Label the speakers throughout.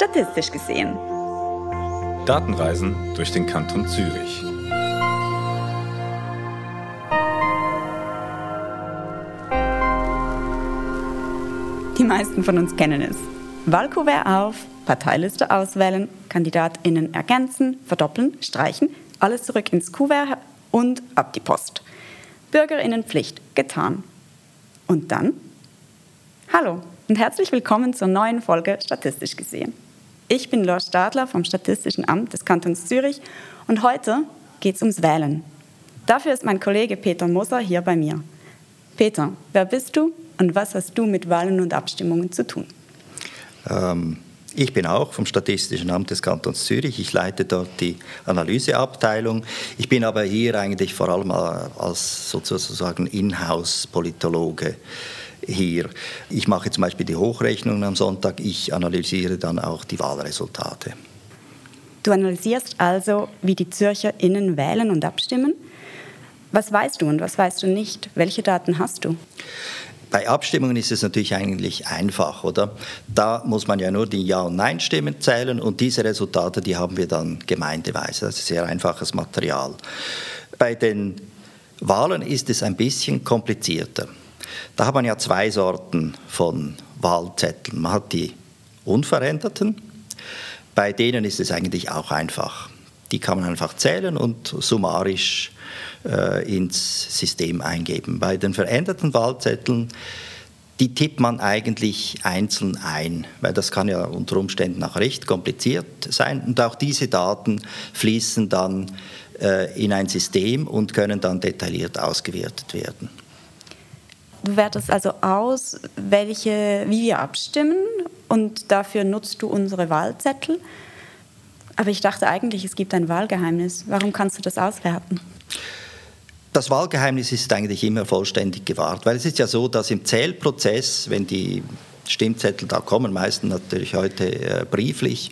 Speaker 1: Statistisch gesehen.
Speaker 2: Datenreisen durch den Kanton Zürich.
Speaker 1: Die meisten von uns kennen es. Wahlkuvert auf, Parteiliste auswählen, KandidatInnen ergänzen, verdoppeln, streichen, alles zurück ins Kuvert und ab die Post. BürgerInnenpflicht getan. Und dann? Hallo und herzlich willkommen zur neuen Folge Statistisch gesehen. Ich bin Lor Stadler vom Statistischen Amt des Kantons Zürich und heute geht es ums Wählen. Dafür ist mein Kollege Peter Moser hier bei mir. Peter, wer bist du und was hast du mit Wahlen und Abstimmungen zu tun?
Speaker 3: Ähm, ich bin auch vom Statistischen Amt des Kantons Zürich. Ich leite dort die Analyseabteilung. Ich bin aber hier eigentlich vor allem als sozusagen Inhouse-Politologe hier. Ich mache zum Beispiel die Hochrechnungen am Sonntag. Ich analysiere dann auch die Wahlresultate.
Speaker 1: Du analysierst also, wie die ZürcherInnen wählen und abstimmen. Was weißt du und was weißt du nicht? Welche Daten hast du?
Speaker 3: Bei Abstimmungen ist es natürlich eigentlich einfach, oder? Da muss man ja nur die Ja- und Nein-Stimmen zählen und diese Resultate, die haben wir dann gemeindeweise. Das ist sehr einfaches Material. Bei den Wahlen ist es ein bisschen komplizierter. Da hat man ja zwei Sorten von Wahlzetteln. Man hat die unveränderten, bei denen ist es eigentlich auch einfach. Die kann man einfach zählen und summarisch äh, ins System eingeben. Bei den veränderten Wahlzetteln, die tippt man eigentlich einzeln ein, weil das kann ja unter Umständen auch recht kompliziert sein. Und auch diese Daten fließen dann äh, in ein System und können dann detailliert ausgewertet werden.
Speaker 1: Du wertest also aus, welche, wie wir abstimmen und dafür nutzt du unsere Wahlzettel. Aber ich dachte eigentlich, es gibt ein Wahlgeheimnis. Warum kannst du das auswerten?
Speaker 3: Das Wahlgeheimnis ist eigentlich immer vollständig gewahrt, weil es ist ja so, dass im Zählprozess, wenn die Stimmzettel da kommen, meistens natürlich heute äh, brieflich.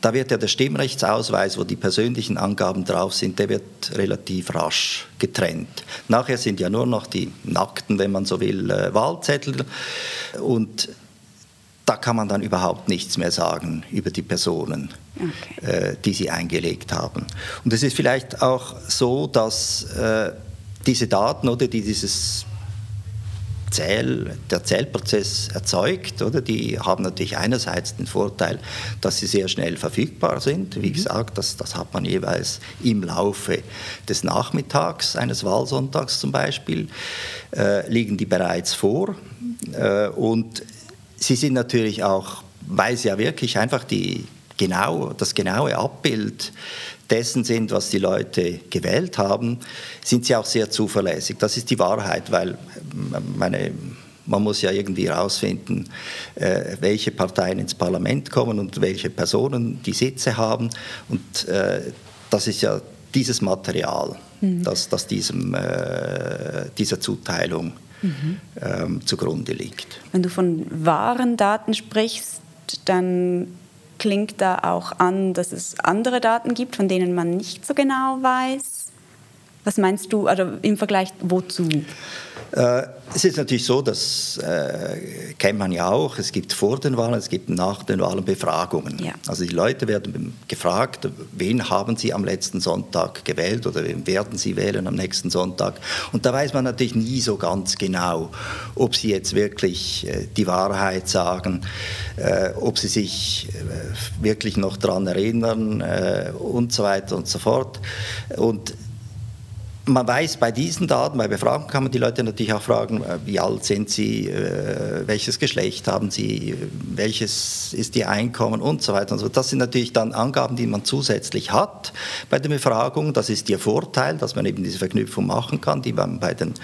Speaker 3: Da wird ja der Stimmrechtsausweis, wo die persönlichen Angaben drauf sind, der wird relativ rasch getrennt. Nachher sind ja nur noch die nackten, wenn man so will, äh, Wahlzettel und da kann man dann überhaupt nichts mehr sagen über die Personen, okay. äh, die sie eingelegt haben. Und es ist vielleicht auch so, dass äh, diese Daten oder die dieses Zähl, der Zählprozess erzeugt, oder? Die haben natürlich einerseits den Vorteil, dass sie sehr schnell verfügbar sind. Wie mhm. gesagt, das, das hat man jeweils im Laufe des Nachmittags, eines Wahlsonntags zum Beispiel, äh, liegen die bereits vor. Äh, und sie sind natürlich auch, weil sie ja wirklich einfach die, genau, das genaue Abbild dessen sind, was die Leute gewählt haben, sind sie auch sehr zuverlässig. Das ist die Wahrheit, weil meine, man muss ja irgendwie herausfinden, äh, welche Parteien ins Parlament kommen und welche Personen die Sitze haben. Und äh, das ist ja dieses Material, mhm. das, das diesem, äh, dieser Zuteilung mhm. ähm, zugrunde liegt.
Speaker 1: Wenn du von wahren Daten sprichst, dann klingt da auch an, dass es andere Daten gibt, von denen man nicht so genau weiß. Was meinst du, also im Vergleich wozu?
Speaker 3: Äh, es ist natürlich so, das äh, kennt man ja auch, es gibt vor den Wahlen, es gibt nach den Wahlen Befragungen. Ja. Also die Leute werden gefragt, wen haben sie am letzten Sonntag gewählt oder wen werden sie wählen am nächsten Sonntag. Und da weiß man natürlich nie so ganz genau, ob sie jetzt wirklich äh, die Wahrheit sagen, äh, ob sie sich äh, wirklich noch daran erinnern äh, und so weiter und so fort. Und man weiß bei diesen Daten, bei Befragungen kann man die Leute natürlich auch fragen, äh, wie alt sind sie, äh, welches Geschlecht haben sie, welches ist ihr Einkommen und so weiter und so. Das sind natürlich dann Angaben, die man zusätzlich hat bei der Befragung. Das ist ihr Vorteil, dass man eben diese Verknüpfung machen kann, die man bei den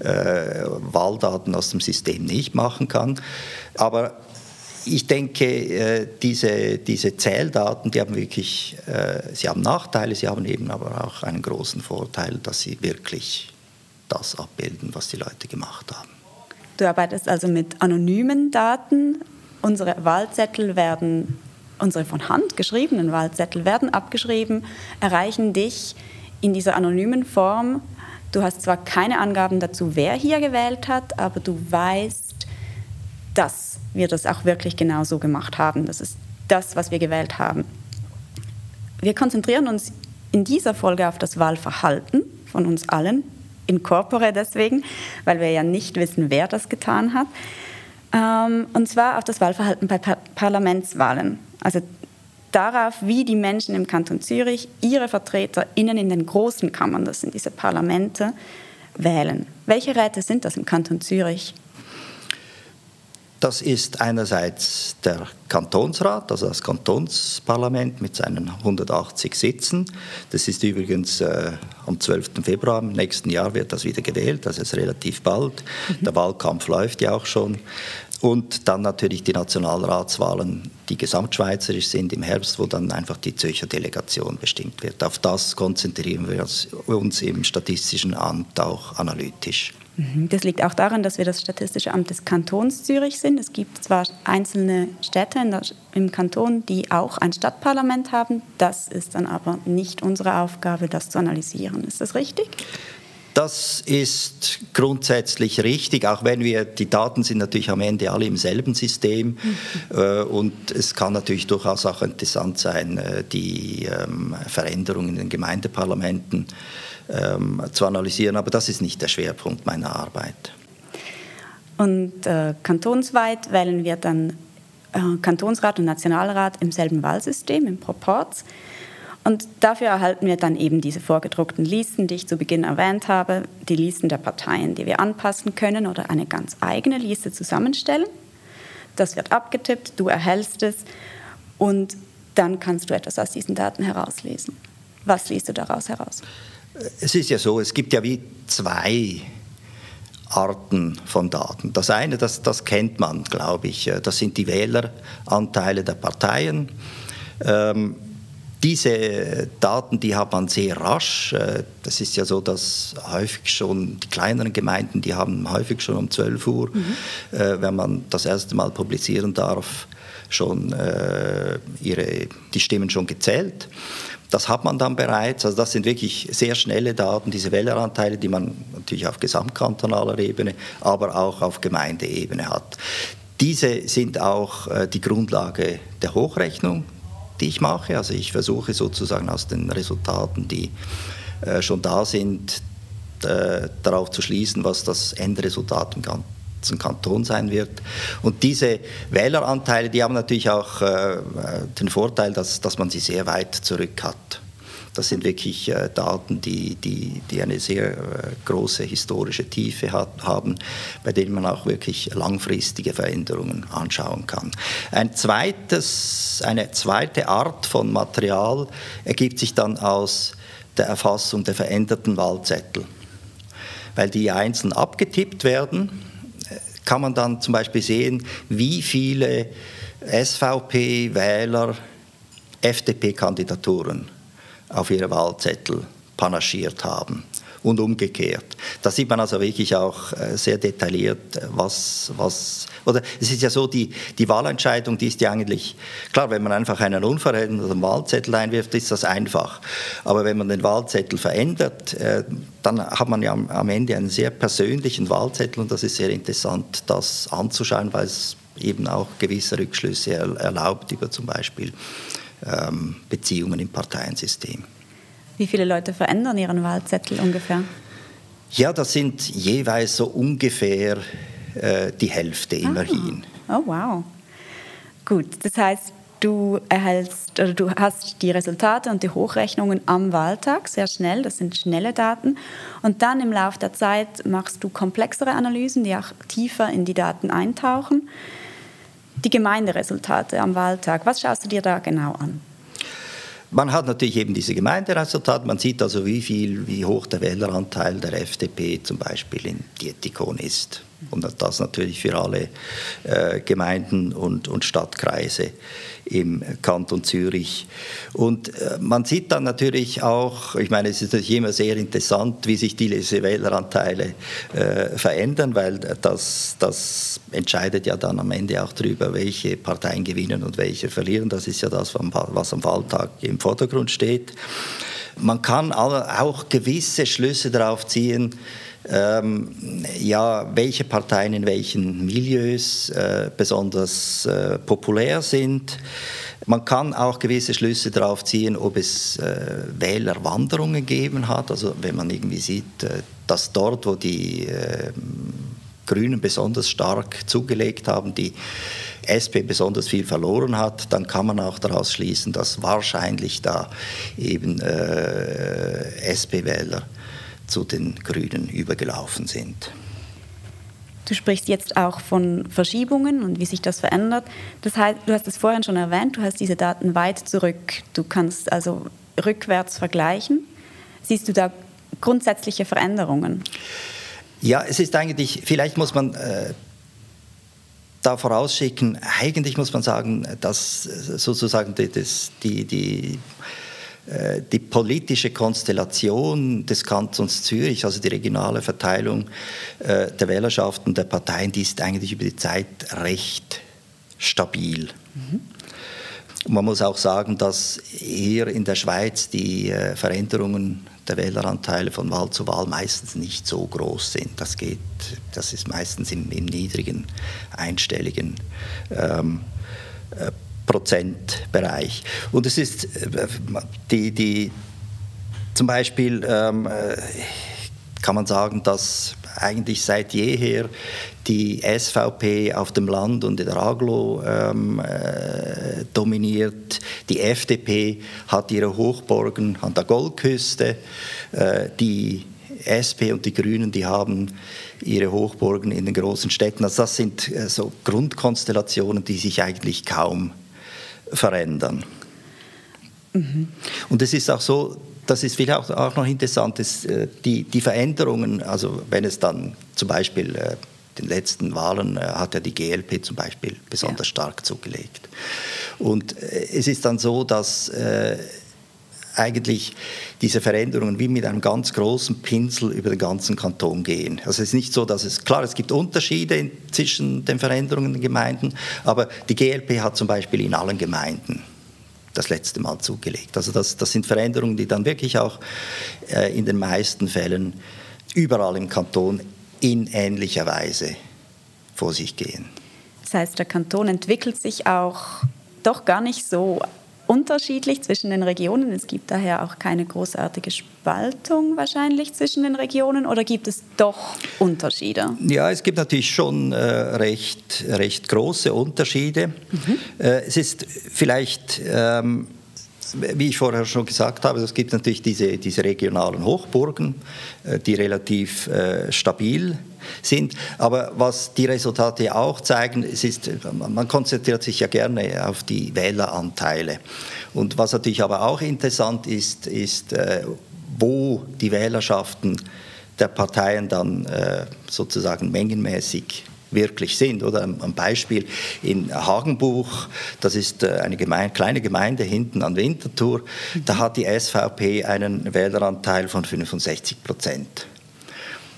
Speaker 3: äh, Wahldaten aus dem System nicht machen kann. Aber ich denke, äh, diese, diese Zähldaten, die haben wirklich, äh, sie haben Nachteile, sie haben eben aber auch einen großen Vorteil, dass sie wirklich das abbilden, was die Leute gemacht haben.
Speaker 1: Du arbeitest also mit anonymen Daten. Unsere Wahlzettel werden, unsere von Hand geschriebenen Wahlzettel werden abgeschrieben, erreichen dich in dieser anonymen Form. Du hast zwar keine Angaben dazu, wer hier gewählt hat, aber du weißt, dass wir das auch wirklich genau so gemacht haben. Das ist das, was wir gewählt haben. Wir konzentrieren uns in dieser Folge auf das Wahlverhalten von uns allen, in corpore deswegen, weil wir ja nicht wissen, wer das getan hat. Ähm, und zwar auf das Wahlverhalten bei Parlamentswahlen. Also darauf, wie die Menschen im Kanton Zürich ihre VertreterInnen in den großen Kammern, das sind diese Parlamente, wählen. Welche Räte sind das im Kanton Zürich?
Speaker 3: Das ist einerseits der Kantonsrat, also das Kantonsparlament mit seinen 180 Sitzen. Das ist übrigens äh, am 12. Februar im nächsten Jahr wird das wieder gewählt, das ist relativ bald. Mhm. Der Wahlkampf läuft ja auch schon. Und dann natürlich die Nationalratswahlen, die gesamtschweizerisch sind im Herbst, wo dann einfach die Zürcher Delegation bestimmt wird. Auf das konzentrieren wir uns im Statistischen Amt auch analytisch.
Speaker 1: Mhm. Das liegt auch daran, dass wir das Statistische Amt des Kantons Zürich sind. Es gibt zwar einzelne Städte im Kanton, die auch ein Stadtparlament haben. Das ist dann aber nicht unsere Aufgabe, das zu analysieren. Ist das richtig?
Speaker 3: Das ist grundsätzlich richtig, auch wenn wir, die Daten sind natürlich am Ende alle im selben System mhm. äh, und es kann natürlich durchaus auch interessant sein, äh, die ähm, Veränderungen in den Gemeindeparlamenten ähm, zu analysieren, aber das ist nicht der Schwerpunkt meiner Arbeit.
Speaker 1: Und äh, kantonsweit wählen wir dann äh, Kantonsrat und Nationalrat im selben Wahlsystem, im Proporz. Und dafür erhalten wir dann eben diese vorgedruckten Listen, die ich zu Beginn erwähnt habe, die Listen der Parteien, die wir anpassen können oder eine ganz eigene Liste zusammenstellen. Das wird abgetippt, du erhältst es und dann kannst du etwas aus diesen Daten herauslesen. Was liest du daraus heraus?
Speaker 3: Es ist ja so, es gibt ja wie zwei Arten von Daten. Das eine, das, das kennt man, glaube ich, das sind die Wähleranteile der Parteien. Ähm, diese Daten, die hat man sehr rasch. Äh, das ist ja so, dass häufig schon die kleineren Gemeinden, die haben häufig schon um 12 Uhr, mhm. äh, wenn man das erste Mal publizieren darf, schon äh, ihre, die Stimmen schon gezählt. Das hat man dann bereits. Also das sind wirklich sehr schnelle Daten, diese Wähleranteile, die man natürlich auf gesamtkantonaler Ebene, aber auch auf Gemeindeebene hat. Diese sind auch die Grundlage der Hochrechnung die ich mache. Also ich versuche sozusagen aus den Resultaten, die äh, schon da sind, äh, darauf zu schließen, was das Endresultat im ganzen Kanton sein wird. Und diese Wähleranteile, die haben natürlich auch äh, den Vorteil, dass, dass man sie sehr weit zurück hat. Das sind wirklich äh, Daten, die, die, die eine sehr äh, große historische Tiefe hat, haben, bei denen man auch wirklich langfristige Veränderungen anschauen kann. Ein zweites, eine zweite Art von Material ergibt sich dann aus der Erfassung der veränderten Wahlzettel. Weil die einzeln abgetippt werden, kann man dann zum Beispiel sehen, wie viele SVP-Wähler FDP-Kandidaturen auf ihre Wahlzettel panaschiert haben und umgekehrt. Da sieht man also wirklich auch äh, sehr detailliert, was, was, oder es ist ja so, die, die Wahlentscheidung, die ist ja eigentlich, klar, wenn man einfach einen unveränderten Wahlzettel einwirft, ist das einfach. Aber wenn man den Wahlzettel verändert, äh, dann hat man ja am Ende einen sehr persönlichen Wahlzettel und das ist sehr interessant, das anzuschauen, weil es eben auch gewisse Rückschlüsse erlaubt über zum Beispiel ähm, Beziehungen im Parteiensystem.
Speaker 1: Wie viele Leute verändern ihren Wahlzettel ungefähr?
Speaker 3: Ja, das sind jeweils so ungefähr äh, die Hälfte ah. immerhin.
Speaker 1: Oh, wow. Gut, das heißt, du erhältst oder du hast die Resultate und die Hochrechnungen am Wahltag sehr schnell, das sind schnelle Daten. Und dann im Laufe der Zeit machst du komplexere Analysen, die auch tiefer in die Daten eintauchen die Gemeinderesultate am Wahltag. Was schaust du dir da genau an?
Speaker 3: Man hat natürlich eben diese Gemeinderesultate. Man sieht also, wie viel, wie hoch der Wähleranteil der FDP zum Beispiel in Dietikon ist. Und das natürlich für alle äh, Gemeinden und, und Stadtkreise im Kanton Zürich. Und äh, man sieht dann natürlich auch, ich meine, es ist natürlich immer sehr interessant, wie sich diese Wähleranteile äh, verändern, weil das, das entscheidet ja dann am Ende auch darüber, welche Parteien gewinnen und welche verlieren. Das ist ja das, was am Wahltag im Vordergrund steht. Man kann auch gewisse Schlüsse darauf ziehen, ähm, ja, welche Parteien in welchen Milieus äh, besonders äh, populär sind. Man kann auch gewisse Schlüsse darauf ziehen, ob es äh, Wählerwanderungen gegeben hat. Also wenn man irgendwie sieht, äh, dass dort, wo die äh, Grünen besonders stark zugelegt haben, die SP besonders viel verloren hat, dann kann man auch daraus schließen, dass wahrscheinlich da eben äh, SP-Wähler zu den Grünen übergelaufen sind.
Speaker 1: Du sprichst jetzt auch von Verschiebungen und wie sich das verändert. Das heißt, du hast es vorhin schon erwähnt, du hast diese Daten weit zurück. Du kannst also rückwärts vergleichen. Siehst du da grundsätzliche Veränderungen?
Speaker 3: Ja, es ist eigentlich, vielleicht muss man äh, da vorausschicken, eigentlich muss man sagen, dass sozusagen die, das, die, die äh, die politische Konstellation des Kantons Zürich, also die regionale Verteilung äh, der Wählerschaften der Parteien, die ist eigentlich über die Zeit recht stabil. Mhm. Man muss auch sagen, dass hier in der Schweiz die äh, Veränderungen der Wähleranteile von Wahl zu Wahl meistens nicht so groß sind. Das geht, das ist meistens im, im niedrigen einstelligen ähm, Prozentbereich. Und es ist äh, die, die zum Beispiel ähm, äh, kann man sagen, dass eigentlich seit jeher die SVP auf dem Land und in der Aglo ähm, äh, dominiert. Die FDP hat ihre Hochburgen an der Goldküste. Äh, die SP und die Grünen, die haben ihre Hochburgen in den großen Städten. Also das sind äh, so Grundkonstellationen, die sich eigentlich kaum verändern. Mhm. Und es ist auch so, das ist vielleicht auch noch interessant, dass, äh, die, die Veränderungen, also wenn es dann zum Beispiel äh, den letzten Wahlen äh, hat ja die GLP zum Beispiel besonders ja. stark zugelegt. Und es ist dann so, dass äh, eigentlich diese Veränderungen wie mit einem ganz großen Pinsel über den ganzen Kanton gehen. Also es ist nicht so, dass es, klar, es gibt Unterschiede zwischen den Veränderungen in den Gemeinden, aber die GLP hat zum Beispiel in allen Gemeinden das letzte Mal zugelegt. Also das, das sind Veränderungen, die dann wirklich auch äh, in den meisten Fällen überall im Kanton in ähnlicher Weise vor sich gehen.
Speaker 1: Das heißt, der Kanton entwickelt sich auch doch gar nicht so unterschiedlich zwischen den Regionen. Es gibt daher auch keine großartige Spaltung wahrscheinlich zwischen den Regionen oder gibt es doch Unterschiede?
Speaker 3: Ja, es gibt natürlich schon äh, recht, recht große Unterschiede. Mhm. Äh, es ist vielleicht ähm, wie ich vorher schon gesagt habe, es gibt natürlich diese, diese regionalen Hochburgen, äh, die relativ äh, stabil sind. Aber was die Resultate auch zeigen, es ist, man konzentriert sich ja gerne auf die Wähleranteile. Und was natürlich aber auch interessant ist, ist, äh, wo die Wählerschaften der Parteien dann sozusagen mengenmäßig wirklich sind. Oder ein Beispiel in Hagenbuch, das ist äh, eine Gemeinde, kleine Gemeinde hinten an Winterthur, da hat die SVP einen Wähleranteil von 65 Prozent.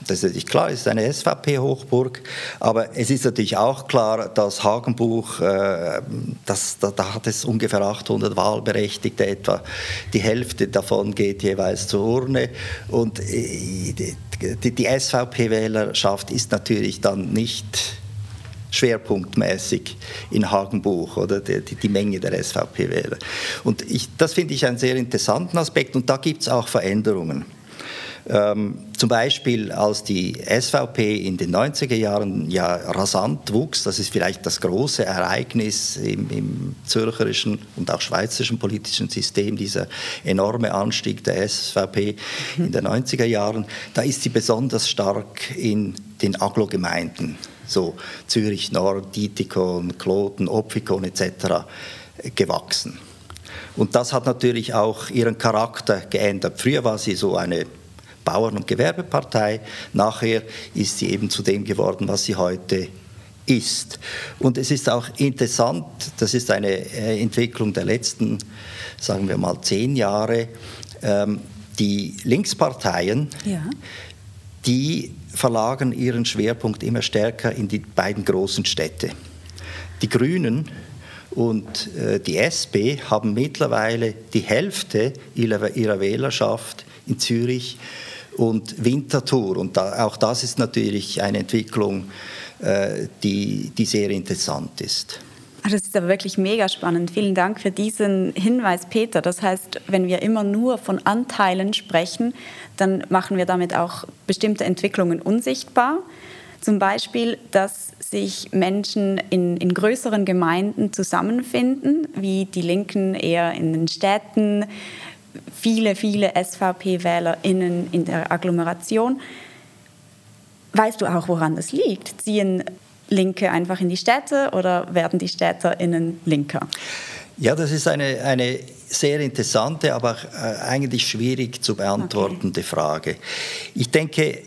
Speaker 3: Das ist natürlich klar, es ist eine SVP-Hochburg, aber es ist natürlich auch klar, dass Hagenbuch, äh, das, da, da, hat es ungefähr 800 Wahlberechtigte, etwa die Hälfte davon geht jeweils zur Urne und äh, die, die SVP-Wählerschaft ist natürlich dann nicht schwerpunktmäßig in Hagenbuch oder die, die Menge der SVP-Wähler. Und ich, das finde ich einen sehr interessanten Aspekt und da gibt es auch Veränderungen. Ähm, zum Beispiel, als die SVP in den 90er Jahren ja rasant wuchs, das ist vielleicht das große Ereignis im, im zürcherischen und auch schweizerischen politischen System, dieser enorme Anstieg der SVP in den 90er Jahren, da ist sie besonders stark in den Aglo-Gemeinden, so Zürich Nord, Dietikon, Kloten, Opfikon etc. gewachsen. Und das hat natürlich auch ihren Charakter geändert. Früher war sie so eine Bauern- und Gewerbepartei. Nachher ist sie eben zu dem geworden, was sie heute ist. Und es ist auch interessant, das ist eine äh, Entwicklung der letzten, sagen wir mal, zehn Jahre, ähm, die Linksparteien, ja. die verlagern ihren Schwerpunkt immer stärker in die beiden großen Städte. Die Grünen und äh, die SP haben mittlerweile die Hälfte ihrer, ihrer Wählerschaft in Zürich und Winterthur. Und da, auch das ist natürlich eine Entwicklung, äh, die, die sehr interessant ist.
Speaker 1: Das ist aber wirklich mega spannend. Vielen Dank für diesen Hinweis, Peter. Das heißt, wenn wir immer nur von Anteilen sprechen, dann machen wir damit auch bestimmte Entwicklungen unsichtbar. Zum Beispiel, dass sich Menschen in, in größeren Gemeinden zusammenfinden, wie die Linken eher in den Städten, viele, viele SVP-WählerInnen in der Agglomeration. Weißt du auch, woran das liegt? Ziehen Linke einfach in die Städte oder werden die StädterInnen linker?
Speaker 3: Ja, das ist eine, eine sehr interessante, aber äh, eigentlich schwierig zu beantwortende okay. Frage. Ich denke,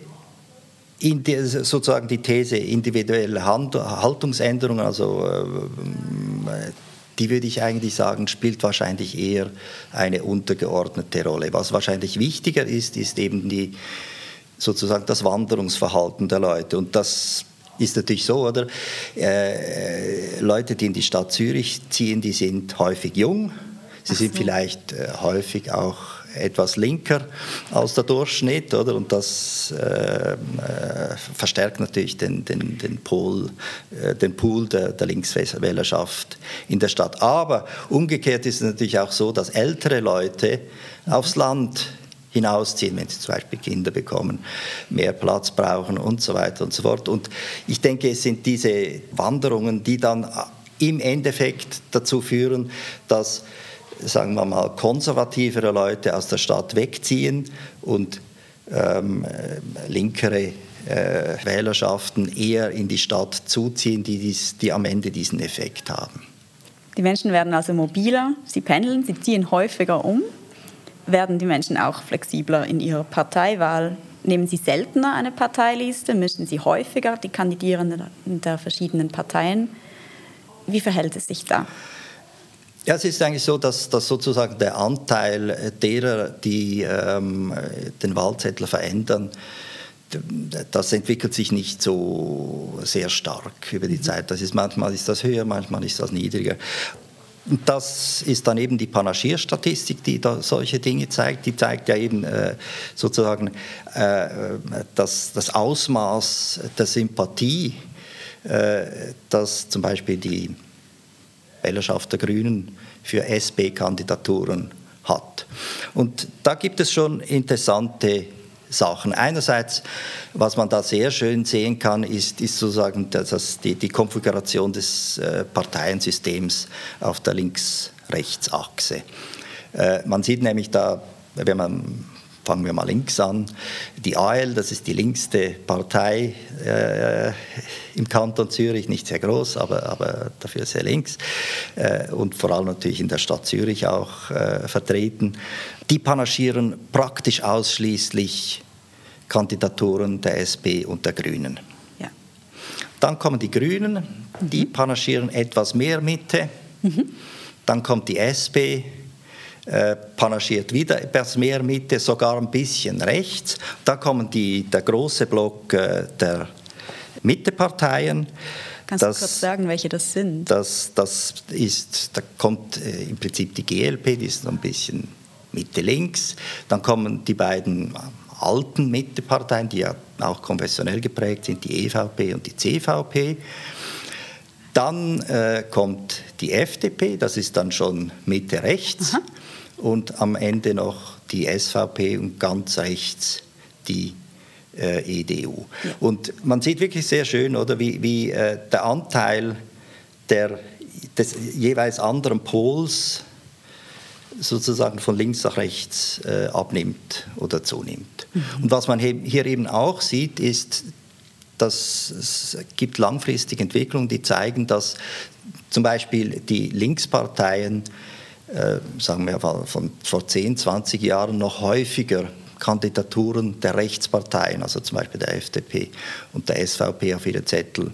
Speaker 3: die, sozusagen die These individuelle Hand, Haltungsänderungen, also äh, die würde ich eigentlich sagen, spielt wahrscheinlich eher eine untergeordnete Rolle. Was wahrscheinlich wichtiger ist, ist eben die, sozusagen das Wanderungsverhalten der Leute. Und das ist natürlich so, oder? Äh, Leute, die in die Stadt Zürich ziehen, die sind häufig jung. Sie so. sind vielleicht äh, häufig auch etwas linker als der Durchschnitt, oder? Und das äh, äh, verstärkt natürlich den, den, den, Pool, äh, den Pool der, der Linkswählerschaft in der Stadt. Aber umgekehrt ist es natürlich auch so, dass ältere Leute aufs Land hinausziehen, wenn sie zum Beispiel Kinder bekommen, mehr Platz brauchen und so weiter und so fort. Und ich denke, es sind diese Wanderungen, die dann im Endeffekt dazu führen, dass, sagen wir mal, konservativere Leute aus der Stadt wegziehen und ähm, linkere äh, Wählerschaften eher in die Stadt zuziehen, die, dies, die am Ende diesen Effekt haben.
Speaker 1: Die Menschen werden also mobiler, sie pendeln, sie ziehen häufiger um werden die Menschen auch flexibler in ihrer Parteiwahl. Nehmen sie seltener eine Parteiliste, mischen sie häufiger die Kandidierenden der verschiedenen Parteien. Wie verhält es sich da?
Speaker 3: Ja, es ist eigentlich so, dass, dass sozusagen der Anteil derer, die ähm, den Wahlzettel verändern, das entwickelt sich nicht so sehr stark über die mhm. Zeit. Das ist, manchmal ist das höher, manchmal ist das niedriger. Und das ist dann eben die Panagierstatistik, die da solche Dinge zeigt. Die zeigt ja eben äh, sozusagen äh, das, das Ausmaß der Sympathie, äh, das zum Beispiel die Wählerschaft der Grünen für SP-Kandidaturen hat. Und da gibt es schon interessante Sachen. Einerseits, was man da sehr schön sehen kann, ist, ist sozusagen das, die, die Konfiguration des äh, Parteiensystems auf der Links-Rechts-Achse. Äh, man sieht nämlich da, wenn man fangen wir mal links an. Die AL, das ist die linkste Partei äh, im Kanton Zürich, nicht sehr groß, aber, aber dafür sehr links äh, und vor allem natürlich in der Stadt Zürich auch äh, vertreten. Die panaschieren praktisch ausschließlich Kandidaturen der SP und der Grünen. Ja. Dann kommen die Grünen, die mhm. panaschieren etwas mehr Mitte. Mhm. Dann kommt die SP, äh, panaschiert wieder etwas mehr Mitte, sogar ein bisschen rechts. Da kommen die, der große Block äh, der Mitteparteien.
Speaker 1: Kannst das, du kurz sagen, welche das sind?
Speaker 3: Das, das ist, da kommt äh, im Prinzip die GLP, die ist ein bisschen Mitte-links. Dann kommen die beiden alten Mitteparteien, die ja auch konfessionell geprägt sind, die EVP und die CVP. Dann äh, kommt die FDP, das ist dann schon Mitte rechts und am Ende noch die SVP und ganz rechts die äh, EDU. Ja. Und man sieht wirklich sehr schön, oder, wie, wie äh, der Anteil der, des jeweils anderen Pols sozusagen von links nach rechts äh, abnimmt oder zunimmt. Mhm. Und was man hier eben auch sieht, ist, dass es gibt langfristige Entwicklungen, die zeigen, dass zum Beispiel die Linksparteien sagen wir von vor 10, 20 Jahren noch häufiger Kandidaturen der Rechtsparteien, also zum Beispiel der FDP und der SVP auf ihre Zettel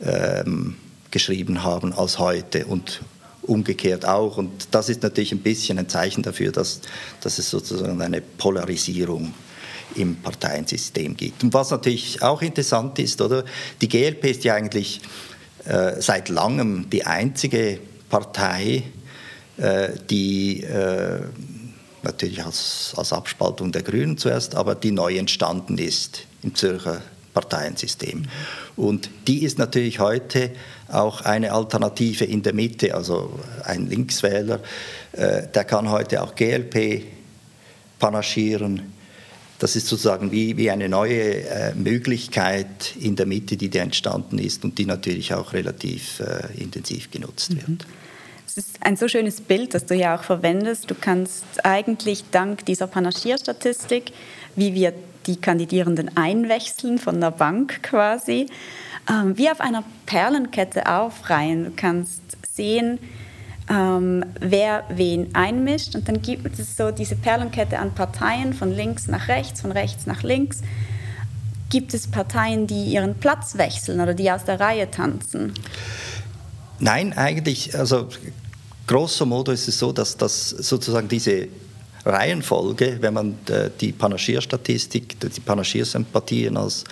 Speaker 3: ähm, geschrieben haben als heute und umgekehrt auch. Und das ist natürlich ein bisschen ein Zeichen dafür, dass, dass es sozusagen eine Polarisierung im Parteiensystem gibt. Und was natürlich auch interessant ist, oder die GLP ist ja eigentlich äh, seit langem die einzige Partei, äh, die äh, natürlich als, als Abspaltung der Grünen zuerst, aber die neu entstanden ist im Zürcher Parteiensystem. Und die ist natürlich heute auch eine Alternative in der Mitte, also ein Linkswähler, äh, der kann heute auch GLP panaschieren. Das ist sozusagen wie, wie eine neue äh, Möglichkeit in der Mitte, die da entstanden ist und die natürlich auch relativ äh, intensiv genutzt wird. Mhm.
Speaker 1: Es ist ein so schönes Bild, das du ja auch verwendest. Du kannst eigentlich dank dieser Panaschierstatistik, wie wir die Kandidierenden einwechseln von der Bank quasi, ähm, wie auf einer Perlenkette aufreihen. Du kannst sehen, ähm, wer wen einmischt und dann gibt es so diese Perlenkette an Parteien von links nach rechts, von rechts nach links. Gibt es Parteien, die ihren Platz wechseln oder die aus der Reihe tanzen?
Speaker 3: Nein, eigentlich, also grosso modo ist es so, dass, dass sozusagen diese Reihenfolge, wenn man äh, die Panaschierstatistik, die Panaschiersympathien als,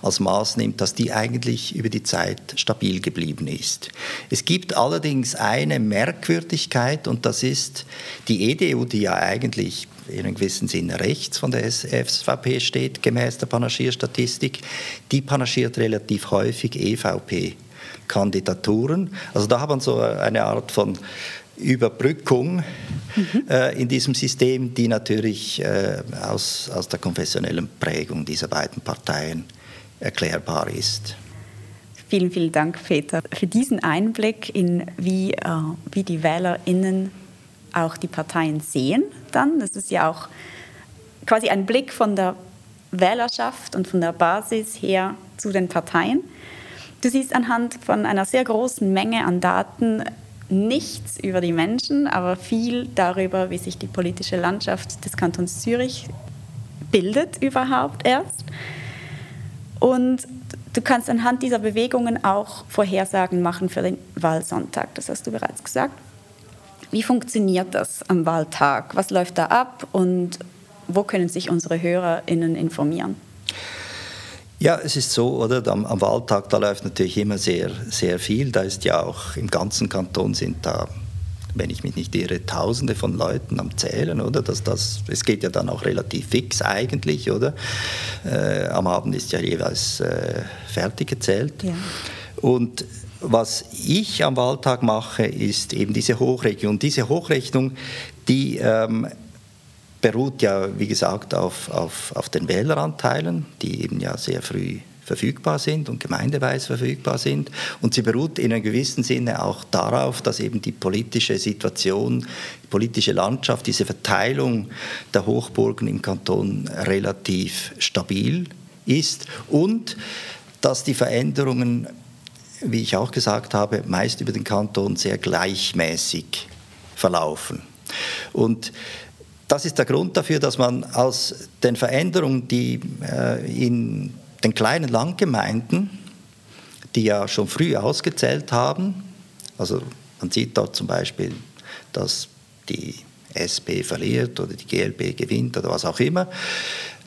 Speaker 3: als Maß nimmt, dass die eigentlich über die Zeit stabil geblieben ist. Es gibt allerdings eine Merkwürdigkeit und das ist die EDU, die ja eigentlich in einem gewissen Sinne rechts von der SVP steht, gemäß der Panaschierstatistik, die panaschiert relativ häufig EVP-Kandidaturen. Also da haben wir so eine Art von Überbrückung mhm. äh, in diesem System, die natürlich äh, aus, aus der konfessionellen Prägung dieser beiden Parteien erklärbar ist.
Speaker 1: Vielen, vielen Dank, Peter, für diesen Einblick in, wie, äh, wie die WählerInnen auch die Parteien sehen dann. Das ist ja auch quasi ein Blick von der Wählerschaft und von der Basis her zu den Parteien. Du siehst anhand von einer sehr großen Menge an Daten nichts über die Menschen, aber viel darüber, wie sich die politische Landschaft des Kantons Zürich bildet überhaupt erst. Und du kannst anhand dieser Bewegungen auch Vorhersagen machen für den Wahlsonntag, das hast du bereits gesagt. Wie funktioniert das am Wahltag? Was läuft da ab und wo können sich unsere HörerInnen informieren?
Speaker 3: Ja, es ist so, oder? Am, am, Wahltag, da läuft natürlich immer sehr, sehr viel. Da ist ja auch im ganzen Kanton sind da, wenn ich mich nicht irre, Tausende von Leuten am Zählen, oder? Das, das, es geht ja dann auch relativ fix eigentlich, oder? Äh, am Abend ist ja jeweils äh, fertig gezählt. Ja. Und was ich am Wahltag mache, ist eben diese Hochrechnung. Diese Hochrechnung, die ähm, beruht ja, wie gesagt, auf, auf, auf den Wähleranteilen, die eben ja sehr früh verfügbar sind und gemeindeweise verfügbar sind. Und sie beruht in einem gewissen Sinne auch darauf, dass eben die politische Situation, die politische Landschaft, diese Verteilung der Hochburgen im Kanton relativ stabil ist und dass die Veränderungen, wie ich auch gesagt habe, meist über den Kanton sehr gleichmäßig verlaufen. Und das ist der Grund dafür, dass man aus den Veränderungen, die äh, in den kleinen Landgemeinden, die ja schon früh ausgezählt haben, also man sieht dort zum Beispiel, dass die SP verliert oder die GLP gewinnt oder was auch immer,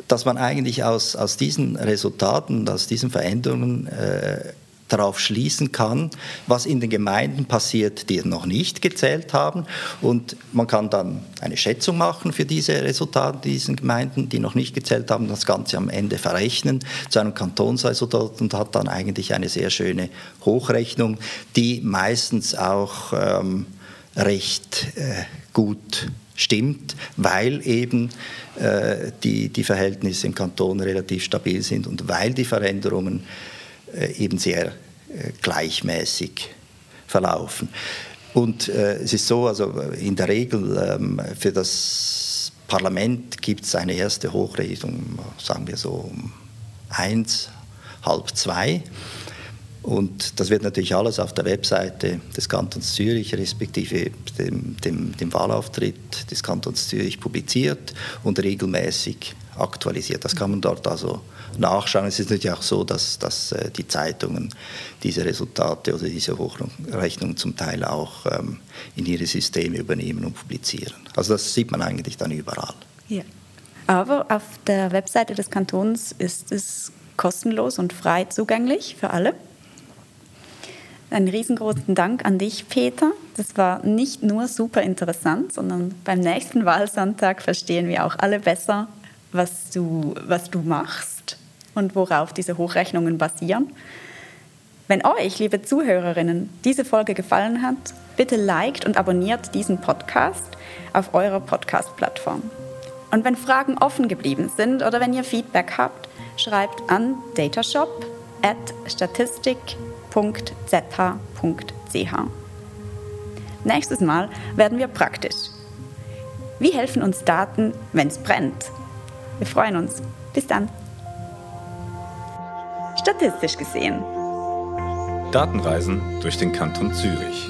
Speaker 3: dass man eigentlich aus, aus diesen Resultaten, aus diesen Veränderungen äh, darauf schließen kann, was in den Gemeinden passiert, die noch nicht gezählt haben. Und man kann dann eine Schätzung machen für diese Resultate diesen Gemeinden, die noch nicht gezählt haben, das Ganze am Ende verrechnen zu einem Kantonsresultat und hat dann eigentlich eine sehr schöne Hochrechnung, die meistens auch ähm, recht äh, gut stimmt, weil eben äh, die, die Verhältnisse im Kanton relativ stabil sind und weil die Veränderungen eben sehr äh, gleichmäßig verlaufen. Und äh, es ist so, also in der Regel ähm, für das Parlament gibt es eine erste Hochrechnung, sagen wir so um eins, halb zwei. Und das wird natürlich alles auf der Webseite des Kantons Zürich respektive dem, dem, dem Wahlauftritt des Kantons Zürich publiziert und regelmäßig aktualisiert. Das kann man dort also nachschauen. Es ist natürlich auch so, dass, dass äh, die Zeitungen diese Resultate oder diese Hochrechnungen zum Teil auch ähm, in ihre Systeme übernehmen und publizieren. Also das sieht man eigentlich dann überall.
Speaker 1: Ja. Aber auf der Webseite des Kantons ist es kostenlos und frei zugänglich für alle. Einen riesengroßen Dank an dich, Peter. Das war nicht nur super interessant, sondern beim nächsten Wahlsonntag verstehen wir auch alle besser, was du, was du machst und worauf diese Hochrechnungen basieren. Wenn euch, liebe Zuhörerinnen, diese Folge gefallen hat, bitte liked und abonniert diesen Podcast auf eurer Podcast-Plattform. Und wenn Fragen offen geblieben sind oder wenn ihr Feedback habt, schreibt an datashop at statistik.zh.ch. Nächstes Mal werden wir praktisch. Wie helfen uns Daten, wenn es brennt? Wir freuen uns. Bis dann. Statistisch gesehen.
Speaker 2: Datenreisen durch den Kanton Zürich.